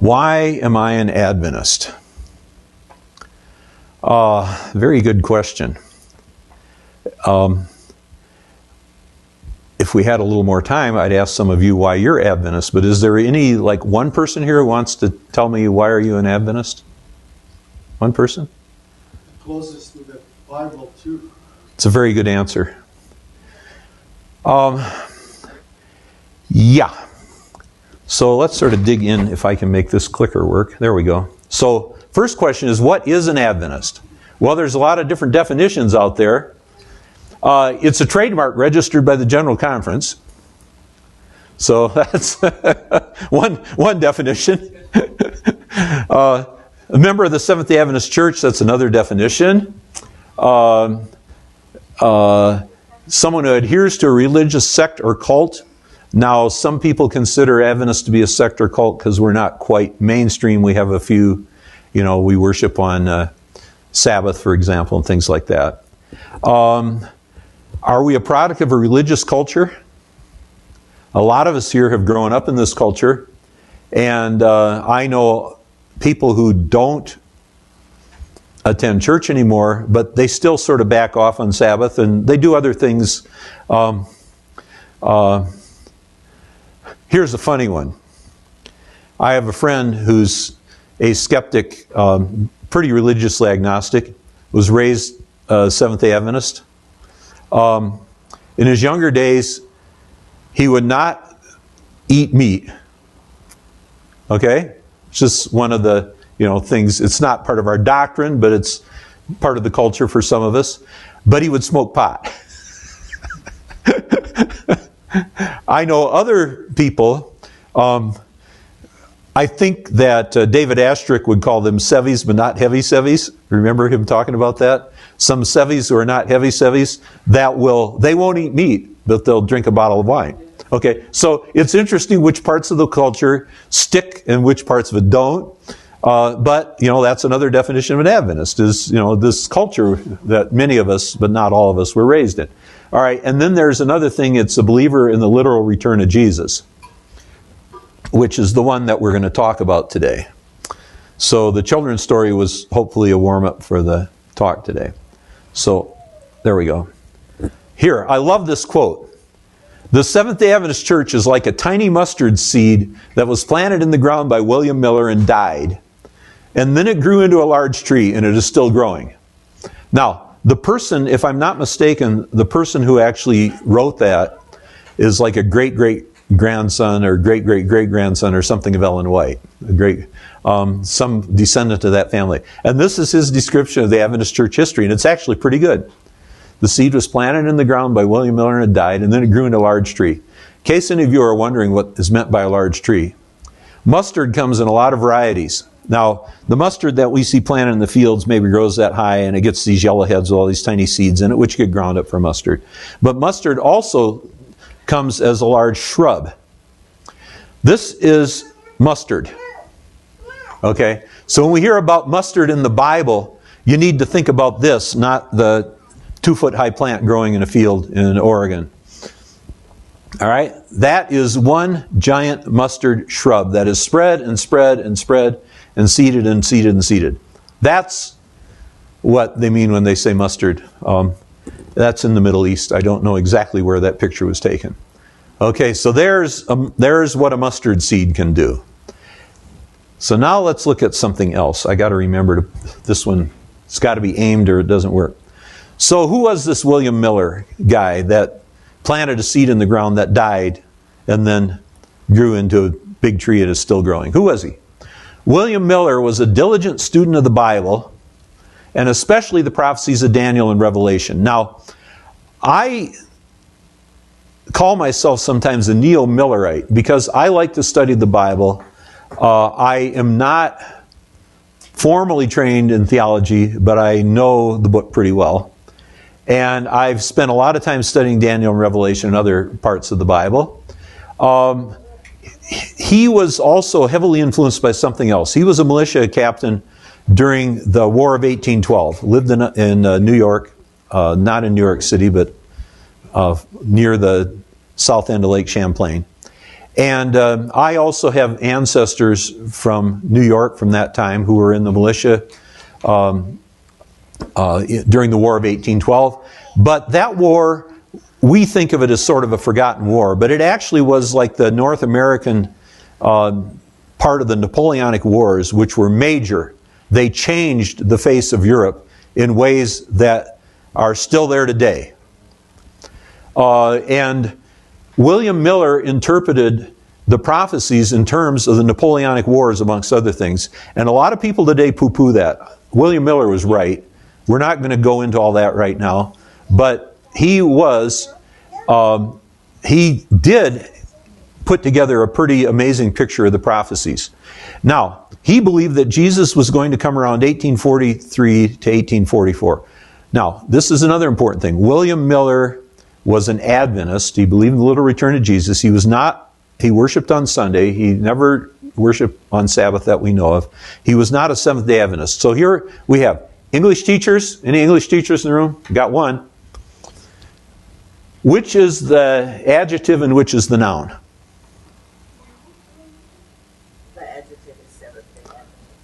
Why am I an Adventist? Uh, very good question. Um, if we had a little more time, I'd ask some of you why you're Adventist. But is there any, like one person here who wants to tell me why are you an Adventist? One person? Closest to the Bible, too. It's a very good answer. Um, yeah. So let's sort of dig in if I can make this clicker work. There we go. So, first question is what is an Adventist? Well, there's a lot of different definitions out there. Uh, it's a trademark registered by the General Conference. So that's one, one definition. uh, a member of the Seventh day Adventist Church, that's another definition. Uh, uh, someone who adheres to a religious sect or cult. Now, some people consider Adventists to be a sect or cult because we're not quite mainstream. We have a few, you know, we worship on uh, Sabbath, for example, and things like that. Um, are we a product of a religious culture? A lot of us here have grown up in this culture, and uh, I know people who don't attend church anymore, but they still sort of back off on Sabbath and they do other things. Um, uh, here's a funny one. I have a friend who's a skeptic, um, pretty religiously agnostic, was raised uh, Seventh day Adventist. Um, in his younger days, he would not eat meat. Okay? It's just one of the you know things. It's not part of our doctrine, but it's part of the culture for some of us. But he would smoke pot. I know other people. Um, I think that uh, David Asscherick would call them sevies, but not heavy sevies. Remember him talking about that? Some sevies who are not heavy sevies that will they won't eat meat, but they'll drink a bottle of wine. Okay, so it's interesting which parts of the culture stick and which parts of it don't. Uh, but you know that's another definition of an Adventist is you know this culture that many of us, but not all of us, were raised in. All right, and then there's another thing. It's a believer in the literal return of Jesus, which is the one that we're going to talk about today. So the children's story was hopefully a warm up for the talk today. So there we go. Here, I love this quote. The Seventh day Adventist Church is like a tiny mustard seed that was planted in the ground by William Miller and died. And then it grew into a large tree and it is still growing. Now, the person, if I'm not mistaken, the person who actually wrote that is like a great great grandson or great great great grandson or something of Ellen White, a great um, some descendant of that family. And this is his description of the Adventist church history, and it's actually pretty good. The seed was planted in the ground by William Miller and it died, and then it grew into a large tree. In case any of you are wondering what is meant by a large tree, mustard comes in a lot of varieties. Now, the mustard that we see planted in the fields maybe grows that high and it gets these yellow heads with all these tiny seeds in it, which get ground up for mustard. But mustard also comes as a large shrub. This is mustard. Okay? So when we hear about mustard in the Bible, you need to think about this, not the two foot high plant growing in a field in Oregon. All right? That is one giant mustard shrub that is spread and spread and spread and seeded and seeded and seeded. That's what they mean when they say mustard. Um, that's in the Middle East. I don't know exactly where that picture was taken. Okay, so there's, there's what a mustard seed can do. So now let's look at something else. I got to remember this one, it's got to be aimed or it doesn't work. So, who was this William Miller guy that planted a seed in the ground that died and then grew into a big tree and is still growing? Who was he? William Miller was a diligent student of the Bible and especially the prophecies of Daniel and Revelation. Now, I call myself sometimes a neo Millerite because I like to study the Bible uh, I am not formally trained in theology, but I know the book pretty well. And I've spent a lot of time studying Daniel and Revelation and other parts of the Bible. Um, he was also heavily influenced by something else. He was a militia captain during the War of 1812, lived in, in uh, New York, uh, not in New York City, but uh, near the south end of Lake Champlain. And um, I also have ancestors from New York from that time who were in the militia um, uh, during the War of 1812. But that war, we think of it as sort of a forgotten war, but it actually was like the North American uh, part of the Napoleonic Wars, which were major. They changed the face of Europe in ways that are still there today. Uh, and William Miller interpreted the prophecies in terms of the Napoleonic Wars, amongst other things. And a lot of people today poo poo that. William Miller was right. We're not going to go into all that right now. But he was, um, he did put together a pretty amazing picture of the prophecies. Now, he believed that Jesus was going to come around 1843 to 1844. Now, this is another important thing. William Miller was an Adventist. He believed in the little return of Jesus. He was not, he worshiped on Sunday. He never worshiped on Sabbath that we know of. He was not a Seventh day Adventist. So here we have English teachers. Any English teachers in the room? Got one. Which is the adjective and which is the noun?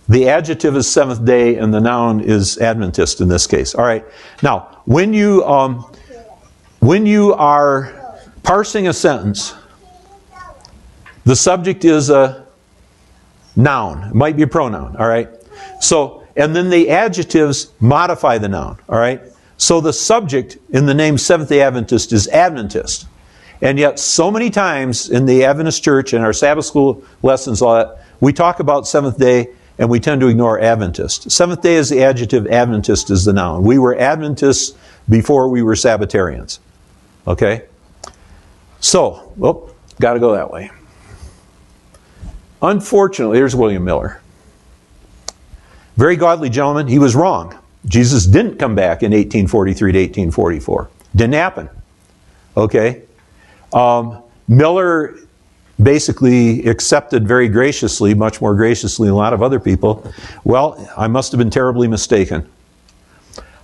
The adjective is seventh day and the noun is Adventist in this case. All right. Now, when you, um, when you are parsing a sentence, the subject is a noun. It might be a pronoun. All right. So, and then the adjectives modify the noun. All right. So the subject in the name Seventh day Adventist is Adventist. And yet, so many times in the Adventist church and our Sabbath school lessons, all that, we talk about seventh day and we tend to ignore Adventist. Seventh day is the adjective, Adventist is the noun. We were Adventists before we were Sabbatarians. Okay? So, oh, well, got to go that way. Unfortunately, here's William Miller. Very godly gentleman. He was wrong. Jesus didn't come back in 1843 to 1844. Didn't happen. Okay? Um, Miller basically accepted very graciously, much more graciously than a lot of other people. Well, I must have been terribly mistaken.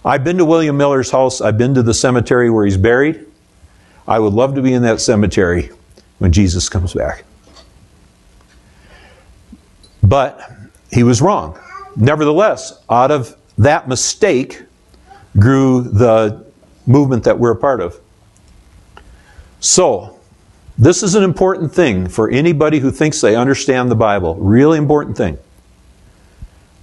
I've been to William Miller's house. I've been to the cemetery where he's buried. I would love to be in that cemetery when Jesus comes back. But he was wrong. Nevertheless, out of that mistake grew the movement that we're a part of. So, this is an important thing for anybody who thinks they understand the Bible. Really important thing.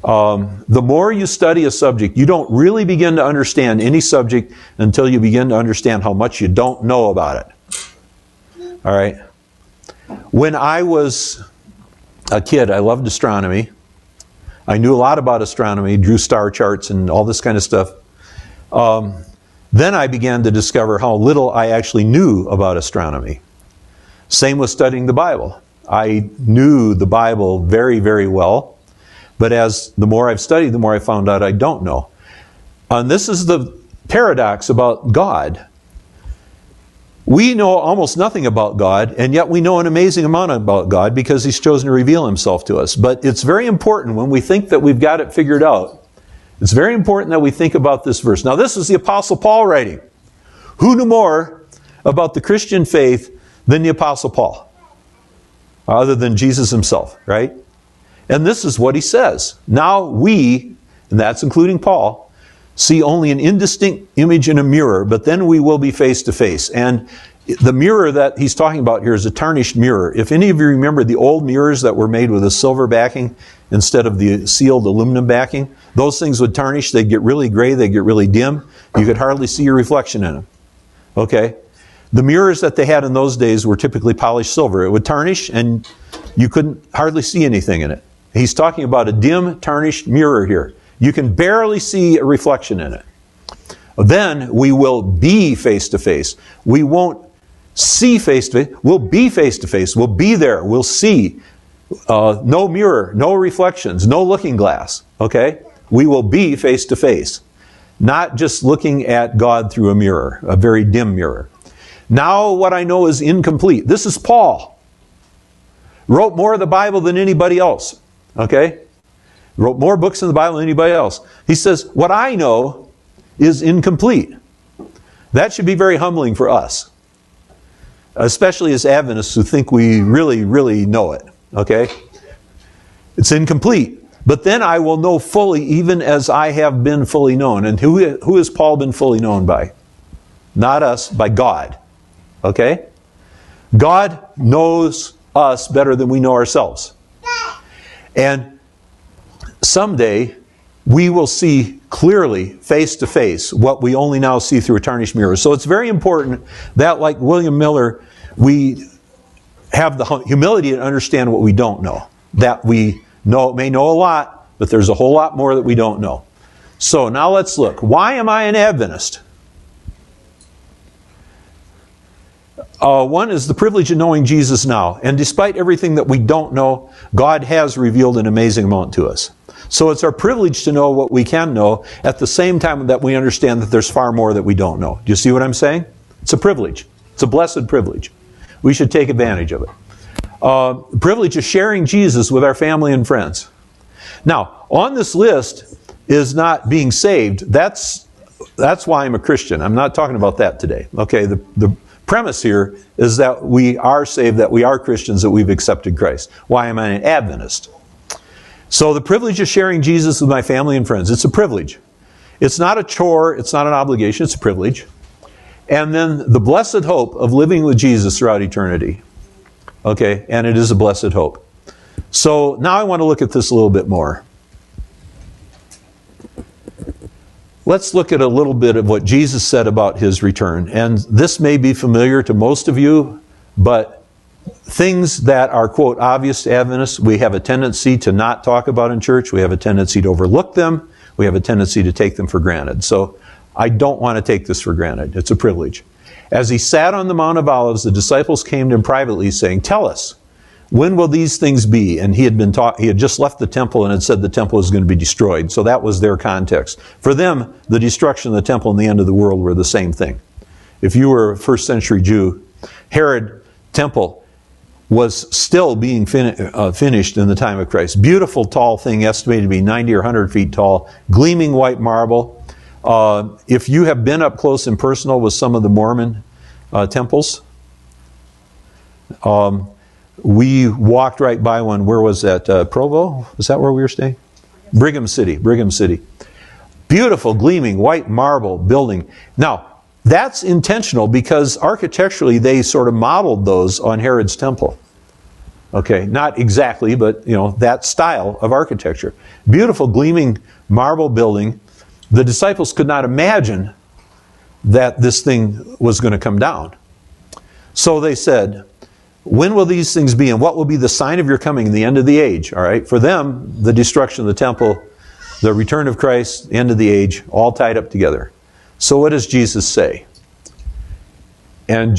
Um, the more you study a subject, you don't really begin to understand any subject until you begin to understand how much you don't know about it. All right? When I was a kid, I loved astronomy. I knew a lot about astronomy, drew star charts and all this kind of stuff. Um, then I began to discover how little I actually knew about astronomy. Same with studying the Bible. I knew the Bible very, very well, but as the more I've studied, the more I found out I don't know. And this is the paradox about God. We know almost nothing about God, and yet we know an amazing amount about God because He's chosen to reveal Himself to us. But it's very important when we think that we've got it figured out, it's very important that we think about this verse. Now, this is the Apostle Paul writing. Who knew more about the Christian faith than the Apostle Paul, other than Jesus himself, right? And this is what he says. Now we, and that's including Paul, see only an indistinct image in a mirror, but then we will be face to face. And the mirror that he's talking about here is a tarnished mirror. If any of you remember the old mirrors that were made with a silver backing instead of the sealed aluminum backing, those things would tarnish. They'd get really gray. They'd get really dim. You could hardly see your reflection in them. Okay? The mirrors that they had in those days were typically polished silver. It would tarnish and you couldn't hardly see anything in it. He's talking about a dim, tarnished mirror here. You can barely see a reflection in it. Then we will be face to face. We won't see face to face. We'll be face to face. We'll be there. We'll see. Uh, no mirror, no reflections, no looking glass. Okay? We will be face to face. Not just looking at God through a mirror, a very dim mirror. Now what I know is incomplete. This is Paul. Wrote more of the Bible than anybody else. Okay? Wrote more books in the Bible than anybody else. He says, What I know is incomplete. That should be very humbling for us. especially as Adventists who think we really, really know it. Okay? It's incomplete. But then I will know fully, even as I have been fully known. And who, who has Paul been fully known by? Not us, by God. Okay? God knows us better than we know ourselves. And someday we will see clearly, face to face, what we only now see through a tarnished mirror. So it's very important that, like William Miller, we have the humility to understand what we don't know. That we know, may know a lot, but there's a whole lot more that we don't know. So now let's look. Why am I an Adventist? Uh, one is the privilege of knowing Jesus now. And despite everything that we don't know, God has revealed an amazing amount to us. So it's our privilege to know what we can know at the same time that we understand that there's far more that we don't know. Do you see what I'm saying? It's a privilege. It's a blessed privilege. We should take advantage of it. Uh, privilege of sharing Jesus with our family and friends. Now, on this list is not being saved. That's that's why I'm a Christian. I'm not talking about that today. Okay, the, the premise here is that we are saved, that we are Christians, that we've accepted Christ. Why am I an Adventist? So the privilege of sharing Jesus with my family and friends, it's a privilege. It's not a chore, it's not an obligation, it's a privilege. And then the blessed hope of living with Jesus throughout eternity. Okay, and it is a blessed hope. So now I want to look at this a little bit more. Let's look at a little bit of what Jesus said about his return. And this may be familiar to most of you, but things that are, quote, obvious to Adventists, we have a tendency to not talk about in church. We have a tendency to overlook them. We have a tendency to take them for granted. So I don't want to take this for granted. It's a privilege. As he sat on the Mount of Olives, the disciples came to him privately saying, Tell us, when will these things be? And he had been taught, he had just left the temple and had said the temple is going to be destroyed. So that was their context. For them, the destruction of the temple and the end of the world were the same thing. If you were a first century Jew, Herod temple was still being fin- uh, finished in the time of Christ. Beautiful tall thing, estimated to be 90 or 100 feet tall, gleaming white marble. Uh, if you have been up close and personal with some of the Mormon uh, temples, um, we walked right by one. Where was that? Uh, Provo? Was that where we were staying? Brigham City. Brigham City. Beautiful, gleaming white marble building. Now, that's intentional because architecturally they sort of modeled those on Herod's temple. Okay, not exactly, but you know, that style of architecture. Beautiful gleaming marble building. The disciples could not imagine that this thing was going to come down. So they said, When will these things be, and what will be the sign of your coming in the end of the age? All right, for them, the destruction of the temple, the return of Christ, the end of the age, all tied up together. So, what does Jesus say? And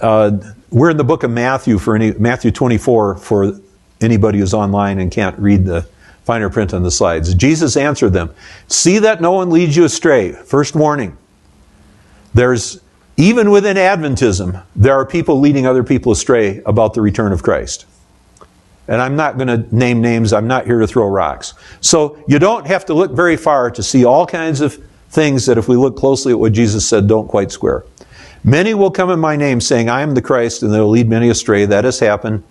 uh, we're in the book of Matthew for any, Matthew 24 for anybody who's online and can't read the finer print on the slides. Jesus answered them, "See that no one leads you astray." First warning. There's even within Adventism, there are people leading other people astray about the return of Christ. And I'm not going to name names. I'm not here to throw rocks. So you don't have to look very far to see all kinds of things that if we look closely at what Jesus said don't quite square. Many will come in my name saying, I am the Christ, and they'll lead many astray. That has happened.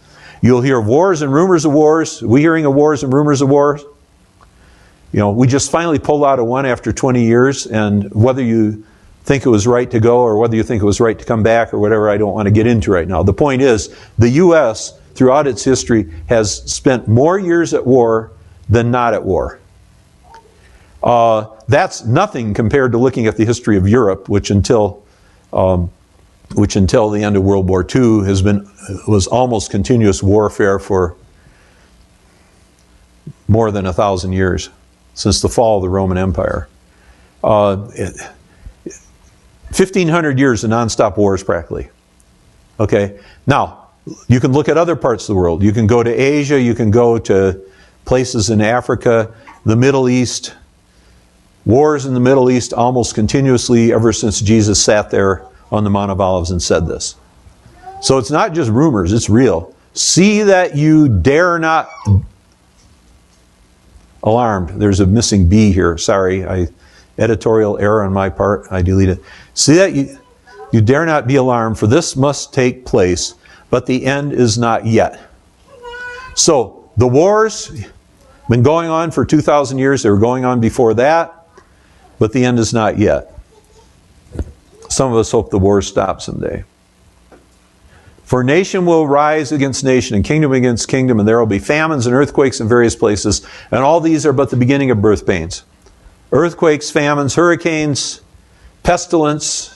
You'll hear of wars and rumors of wars. We hearing of wars and rumors of wars. You know, we just finally pulled out of one after 20 years, and whether you think it was right to go or whether you think it was right to come back or whatever, I don't want to get into right now. The point is, the U.S., throughout its history, has spent more years at war than not at war. Uh, that's nothing compared to looking at the history of Europe, which until um, which until the end of World War II has been was almost continuous warfare for more than a thousand years since the fall of the Roman Empire. Uh, it, 1500 years of nonstop wars practically. Okay, now you can look at other parts of the world. You can go to Asia, you can go to places in Africa, the Middle East, Wars in the Middle East almost continuously ever since Jesus sat there on the Mount of Olives and said this. So it's not just rumors, it's real. See that you dare not. Alarmed. There's a missing B here. Sorry, I editorial error on my part. I delete it. See that you You dare not be alarmed, for this must take place, but the end is not yet. So, the wars been going on for 2,000 years. They were going on before that, but the end is not yet. Some of us hope the war stops someday. For nation will rise against nation, and kingdom against kingdom, and there will be famines and earthquakes in various places, and all these are but the beginning of birth pains. Earthquakes, famines, hurricanes, pestilence,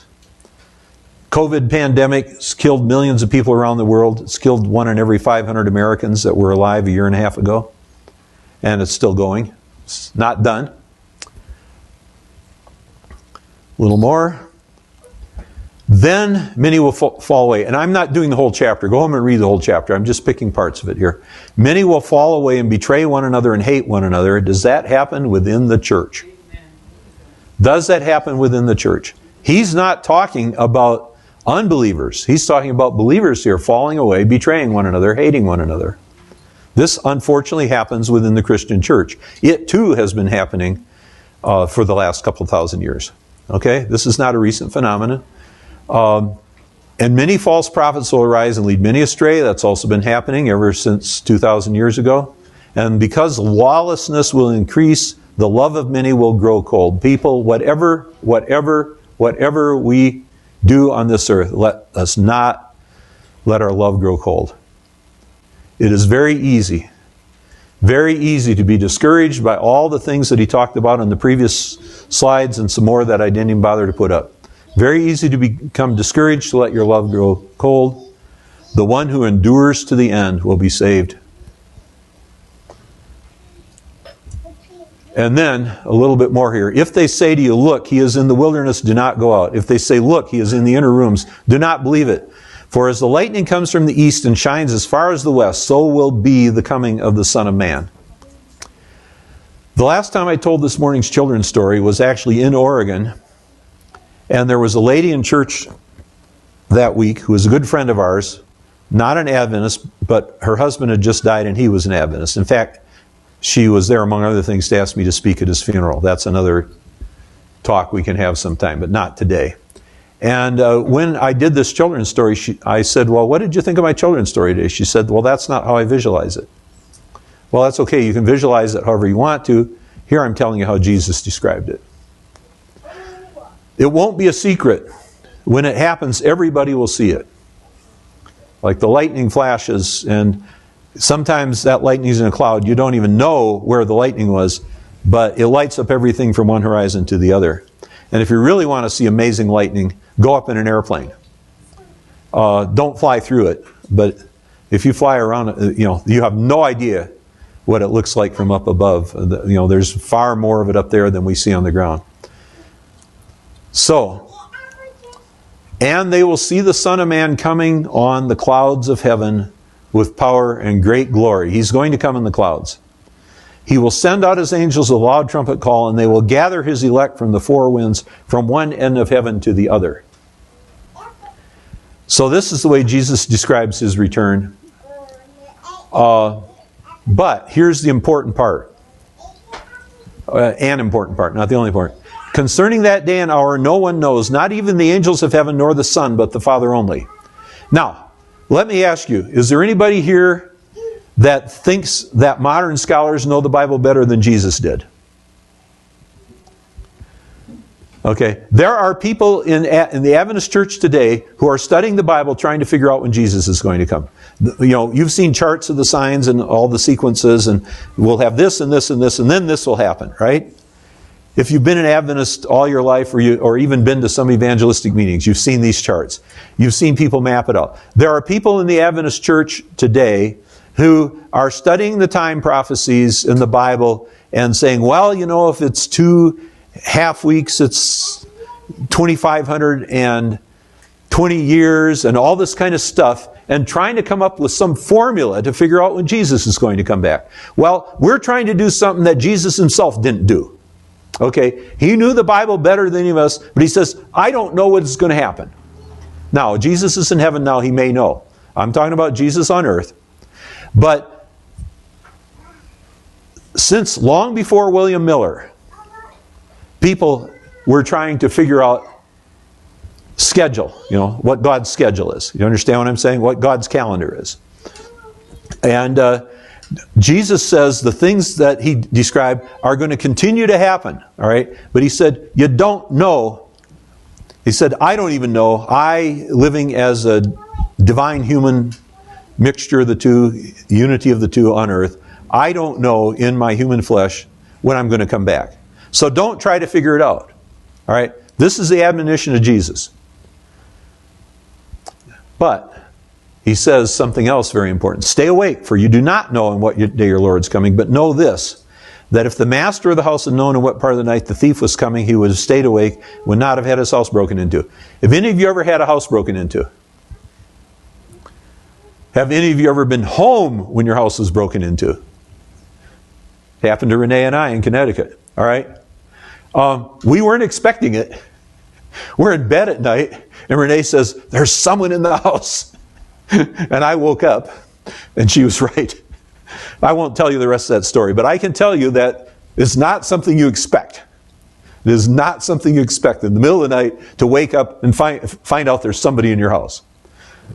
COVID pandemic has killed millions of people around the world. It's killed one in every 500 Americans that were alive a year and a half ago. And it's still going. It's not done. A little more. Then many will fall away. And I'm not doing the whole chapter. Go home and read the whole chapter. I'm just picking parts of it here. Many will fall away and betray one another and hate one another. Does that happen within the church? Does that happen within the church? He's not talking about unbelievers. He's talking about believers here falling away, betraying one another, hating one another. This unfortunately happens within the Christian church. It too has been happening uh, for the last couple thousand years. Okay? This is not a recent phenomenon. Um, and many false prophets will arise and lead many astray. That's also been happening ever since 2,000 years ago. And because lawlessness will increase, the love of many will grow cold. People, whatever, whatever, whatever we do on this earth, let us not let our love grow cold. It is very easy, very easy to be discouraged by all the things that he talked about in the previous slides and some more that I didn't even bother to put up. Very easy to become discouraged, to let your love grow cold. The one who endures to the end will be saved. And then a little bit more here. If they say to you, Look, he is in the wilderness, do not go out. If they say, Look, he is in the inner rooms, do not believe it. For as the lightning comes from the east and shines as far as the west, so will be the coming of the Son of Man. The last time I told this morning's children's story was actually in Oregon. And there was a lady in church that week who was a good friend of ours, not an Adventist, but her husband had just died and he was an Adventist. In fact, she was there, among other things, to ask me to speak at his funeral. That's another talk we can have sometime, but not today. And uh, when I did this children's story, she, I said, Well, what did you think of my children's story today? She said, Well, that's not how I visualize it. Well, that's okay. You can visualize it however you want to. Here I'm telling you how Jesus described it. It won't be a secret. When it happens, everybody will see it. Like the lightning flashes, and sometimes that lightning is in a cloud. You don't even know where the lightning was, but it lights up everything from one horizon to the other. And if you really want to see amazing lightning, go up in an airplane. Uh, don't fly through it, but if you fly around, uh, you know, you have no idea what it looks like from up above. Uh, you know, there's far more of it up there than we see on the ground. So, and they will see the Son of Man coming on the clouds of heaven with power and great glory. He's going to come in the clouds. He will send out his angels a loud trumpet call, and they will gather his elect from the four winds, from one end of heaven to the other. So, this is the way Jesus describes his return. Uh, but here's the important part uh, an important part, not the only part. Concerning that day and hour, no one knows, not even the angels of heaven nor the Son, but the Father only. Now, let me ask you is there anybody here that thinks that modern scholars know the Bible better than Jesus did. Okay, there are people in, in the Adventist church today who are studying the Bible trying to figure out when Jesus is going to come. You know, you've seen charts of the signs and all the sequences, and we'll have this and this and this, and then this will happen, right? If you've been an Adventist all your life, or, you, or even been to some evangelistic meetings, you've seen these charts. You've seen people map it out. There are people in the Adventist church today who are studying the time prophecies in the Bible and saying, well, you know, if it's two half weeks, it's 2,520 years and all this kind of stuff, and trying to come up with some formula to figure out when Jesus is going to come back. Well, we're trying to do something that Jesus himself didn't do. Okay? He knew the Bible better than any of us, but he says, I don't know what's going to happen. Now, Jesus is in heaven now, he may know. I'm talking about Jesus on earth. But since long before William Miller, people were trying to figure out schedule, you know, what God's schedule is. You understand what I'm saying? What God's calendar is. And uh, Jesus says the things that he described are going to continue to happen, all right? But he said, You don't know. He said, I don't even know. I, living as a divine human mixture of the two, unity of the two on earth, I don't know in my human flesh when I'm going to come back. So don't try to figure it out. All right? This is the admonition of Jesus. But he says something else very important. Stay awake, for you do not know in what day your Lord's coming, but know this that if the master of the house had known in what part of the night the thief was coming, he would have stayed awake, would not have had his house broken into. Have any of you ever had a house broken into? Have any of you ever been home when your house was broken into? It happened to Renee and I in Connecticut. All right? Um, we weren't expecting it. We're in bed at night, and Renee says, There's someone in the house. and I woke up, and she was right. I won't tell you the rest of that story, but I can tell you that it's not something you expect. It is not something you expect in the middle of the night to wake up and find, find out there's somebody in your house.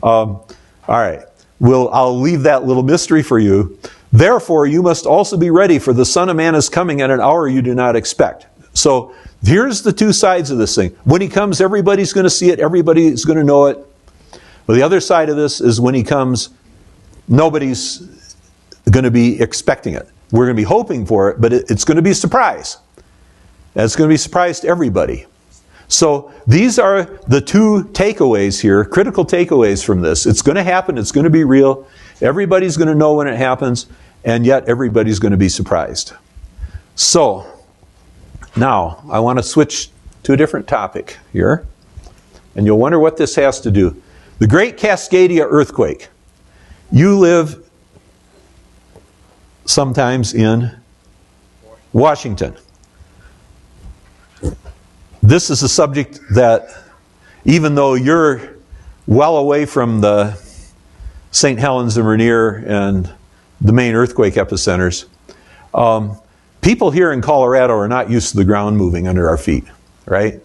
Um, all right. Well, I'll leave that little mystery for you. Therefore, you must also be ready, for the Son of Man is coming at an hour you do not expect. So here's the two sides of this thing. When he comes, everybody's going to see it, everybody's going to know it. But the other side of this is when he comes, nobody's going to be expecting it. We're going to be hoping for it, but it's going to be a surprise. And it's going to be a surprise to everybody. So these are the two takeaways here, critical takeaways from this. It's going to happen, it's going to be real. Everybody's going to know when it happens, and yet everybody's going to be surprised. So, now I want to switch to a different topic here. And you'll wonder what this has to do. The Great Cascadia earthquake. You live sometimes in Washington. This is a subject that, even though you're well away from the St. Helens and Rainier and the main earthquake epicenters, um, people here in Colorado are not used to the ground moving under our feet, right?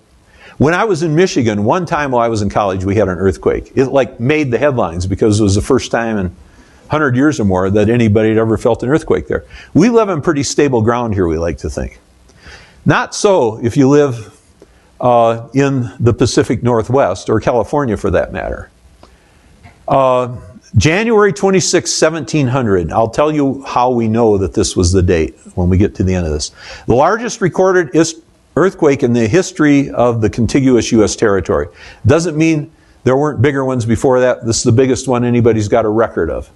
When I was in Michigan, one time while I was in college, we had an earthquake. It like made the headlines because it was the first time in 100 years or more that anybody had ever felt an earthquake there. We live on pretty stable ground here, we like to think. Not so if you live uh, in the Pacific Northwest, or California for that matter. Uh, January 26, 1700. I'll tell you how we know that this was the date when we get to the end of this. The largest recorded earthquake in the history of the contiguous U.S. territory. Doesn't mean there weren't bigger ones before that. This is the biggest one anybody's got a record of.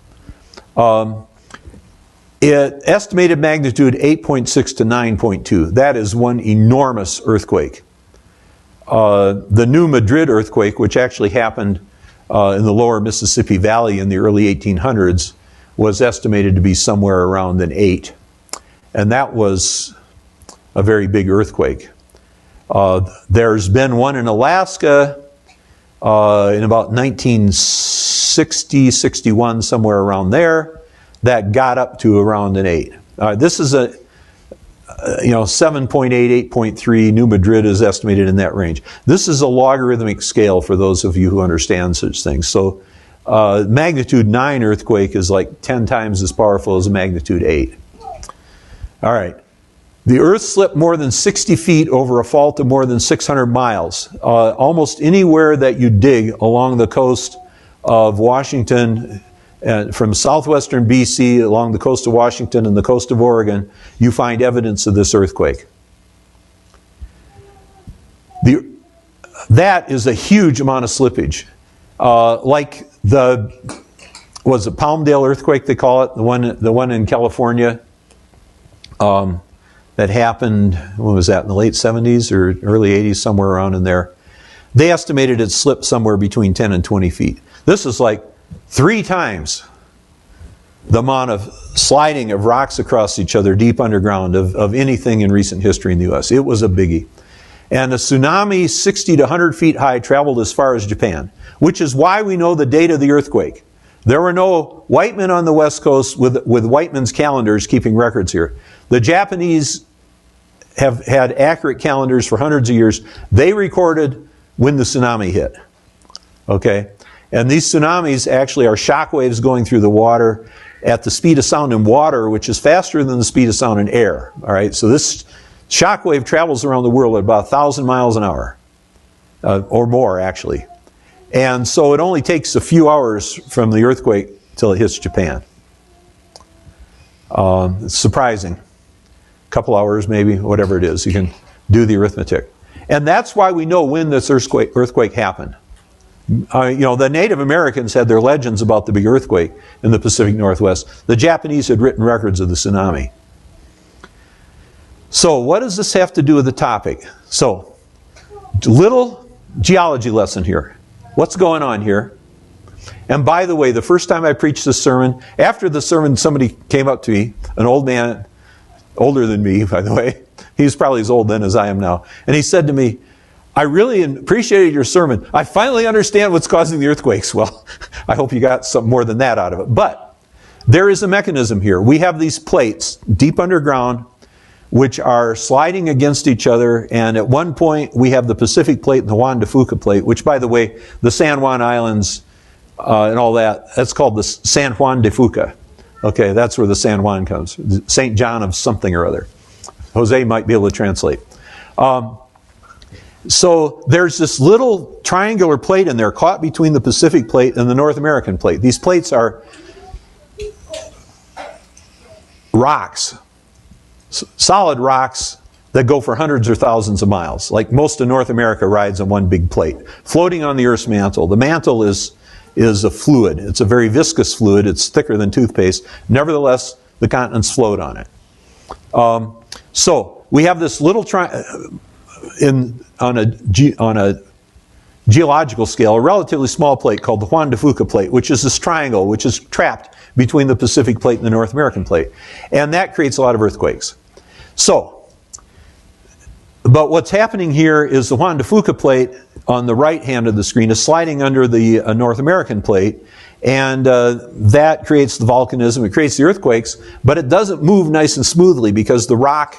Um, it estimated magnitude 8.6 to 9.2. That is one enormous earthquake. Uh, the New Madrid earthquake, which actually happened uh, in the lower Mississippi Valley in the early 1800s, was estimated to be somewhere around an 8. And that was a very big earthquake. Uh, there's been one in Alaska uh, in about 1960, 61, somewhere around there, that got up to around an 8. Uh, this is a uh, you know, 7.8, 8.3, New Madrid is estimated in that range. This is a logarithmic scale for those of you who understand such things. So, uh, magnitude 9 earthquake is like 10 times as powerful as magnitude 8. All right. The earth slipped more than 60 feet over a fault of more than 600 miles. Uh, almost anywhere that you dig along the coast of Washington, and from southwestern BC along the coast of Washington and the coast of Oregon, you find evidence of this earthquake. The, that is a huge amount of slippage. Uh, like the was it Palmdale earthquake they call it the one the one in California um, that happened when was that in the late 70s or early 80s somewhere around in there they estimated it slipped somewhere between 10 and 20 feet this is like Three times the amount of sliding of rocks across each other deep underground of, of anything in recent history in the U.S. It was a biggie. And a tsunami 60 to 100 feet high traveled as far as Japan, which is why we know the date of the earthquake. There were no white men on the West Coast with, with white men's calendars keeping records here. The Japanese have had accurate calendars for hundreds of years. They recorded when the tsunami hit. Okay? And these tsunamis actually are shock waves going through the water at the speed of sound in water, which is faster than the speed of sound in air. All right? So this shock wave travels around the world at about 1,000 miles an hour, uh, or more, actually. And so it only takes a few hours from the earthquake till it hits Japan. Uh, it's surprising. A couple hours, maybe, whatever it is. You can do the arithmetic. And that's why we know when this earthquake, earthquake happened. Uh, you know, the Native Americans had their legends about the big earthquake in the Pacific Northwest. The Japanese had written records of the tsunami. So, what does this have to do with the topic? So, little geology lesson here. What's going on here? And by the way, the first time I preached this sermon, after the sermon, somebody came up to me, an old man, older than me, by the way. He was probably as old then as I am now. And he said to me, I really appreciated your sermon. I finally understand what's causing the earthquakes. Well, I hope you got some more than that out of it. But there is a mechanism here. We have these plates deep underground which are sliding against each other. And at one point, we have the Pacific Plate and the Juan de Fuca Plate, which, by the way, the San Juan Islands uh, and all that, that's called the San Juan de Fuca. Okay, that's where the San Juan comes. St. John of something or other. Jose might be able to translate. Um, so there's this little triangular plate in there caught between the Pacific plate and the North American plate. These plates are rocks solid rocks that go for hundreds or thousands of miles. Like most of North America rides on one big plate, floating on the Earth's mantle. The mantle is, is a fluid. It's a very viscous fluid. It's thicker than toothpaste. Nevertheless, the continents float on it. Um, so we have this little tri- in on a ge- on a geological scale, a relatively small plate called the Juan de Fuca plate, which is this triangle which is trapped between the Pacific plate and the North American plate, and that creates a lot of earthquakes. So, but what's happening here is the Juan de Fuca plate on the right hand of the screen is sliding under the uh, North American plate, and uh, that creates the volcanism, it creates the earthquakes, but it doesn't move nice and smoothly because the rock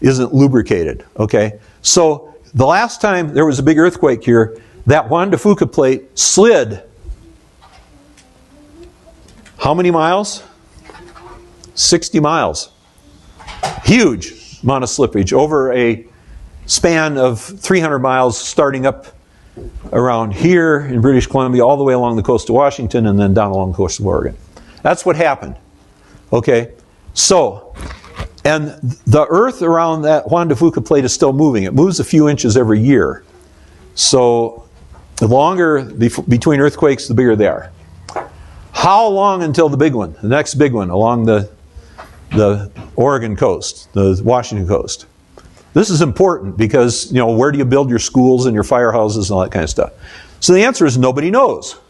isn't lubricated. Okay? So, the last time there was a big earthquake here, that Juan de Fuca plate slid how many miles? 60 miles. Huge amount of slippage over a span of 300 miles starting up around here in British Columbia all the way along the coast of Washington and then down along the coast of Oregon. That's what happened. Okay? So, and the earth around that Juan de Fuca plate is still moving. It moves a few inches every year. So, the longer between earthquakes, the bigger they are. How long until the big one, the next big one along the, the Oregon coast, the Washington coast? This is important because, you know, where do you build your schools and your firehouses and all that kind of stuff? So the answer is nobody knows.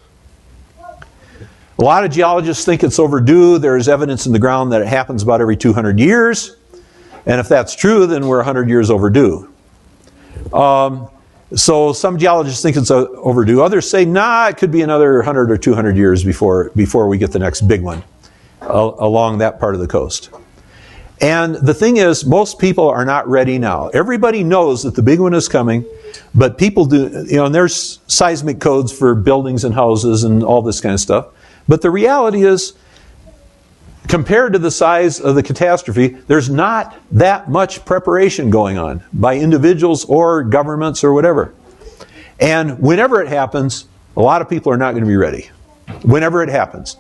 A lot of geologists think it's overdue. There's evidence in the ground that it happens about every 200 years. And if that's true, then we're 100 years overdue. Um, so some geologists think it's overdue. Others say, nah, it could be another 100 or 200 years before, before we get the next big one uh, along that part of the coast. And the thing is, most people are not ready now. Everybody knows that the big one is coming, but people do, you know, and there's seismic codes for buildings and houses and all this kind of stuff. But the reality is, compared to the size of the catastrophe, there's not that much preparation going on by individuals or governments or whatever. And whenever it happens, a lot of people are not going to be ready. Whenever it happens.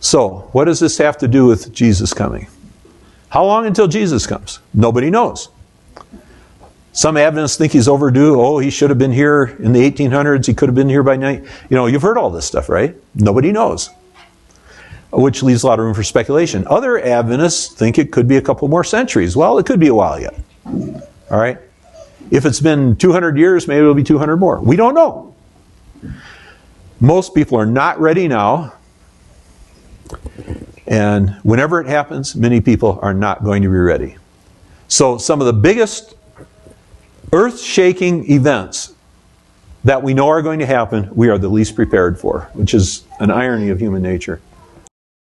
So, what does this have to do with Jesus coming? How long until Jesus comes? Nobody knows. Some Adventists think he's overdue. Oh, he should have been here in the 1800s. He could have been here by night. You know, you've heard all this stuff, right? Nobody knows which leaves a lot of room for speculation. Other Adventists think it could be a couple more centuries. Well, it could be a while yet. All right? If it's been 200 years, maybe it'll be 200 more. We don't know. Most people are not ready now. And whenever it happens, many people are not going to be ready. So, some of the biggest earth shaking events that we know are going to happen, we are the least prepared for, which is an irony of human nature.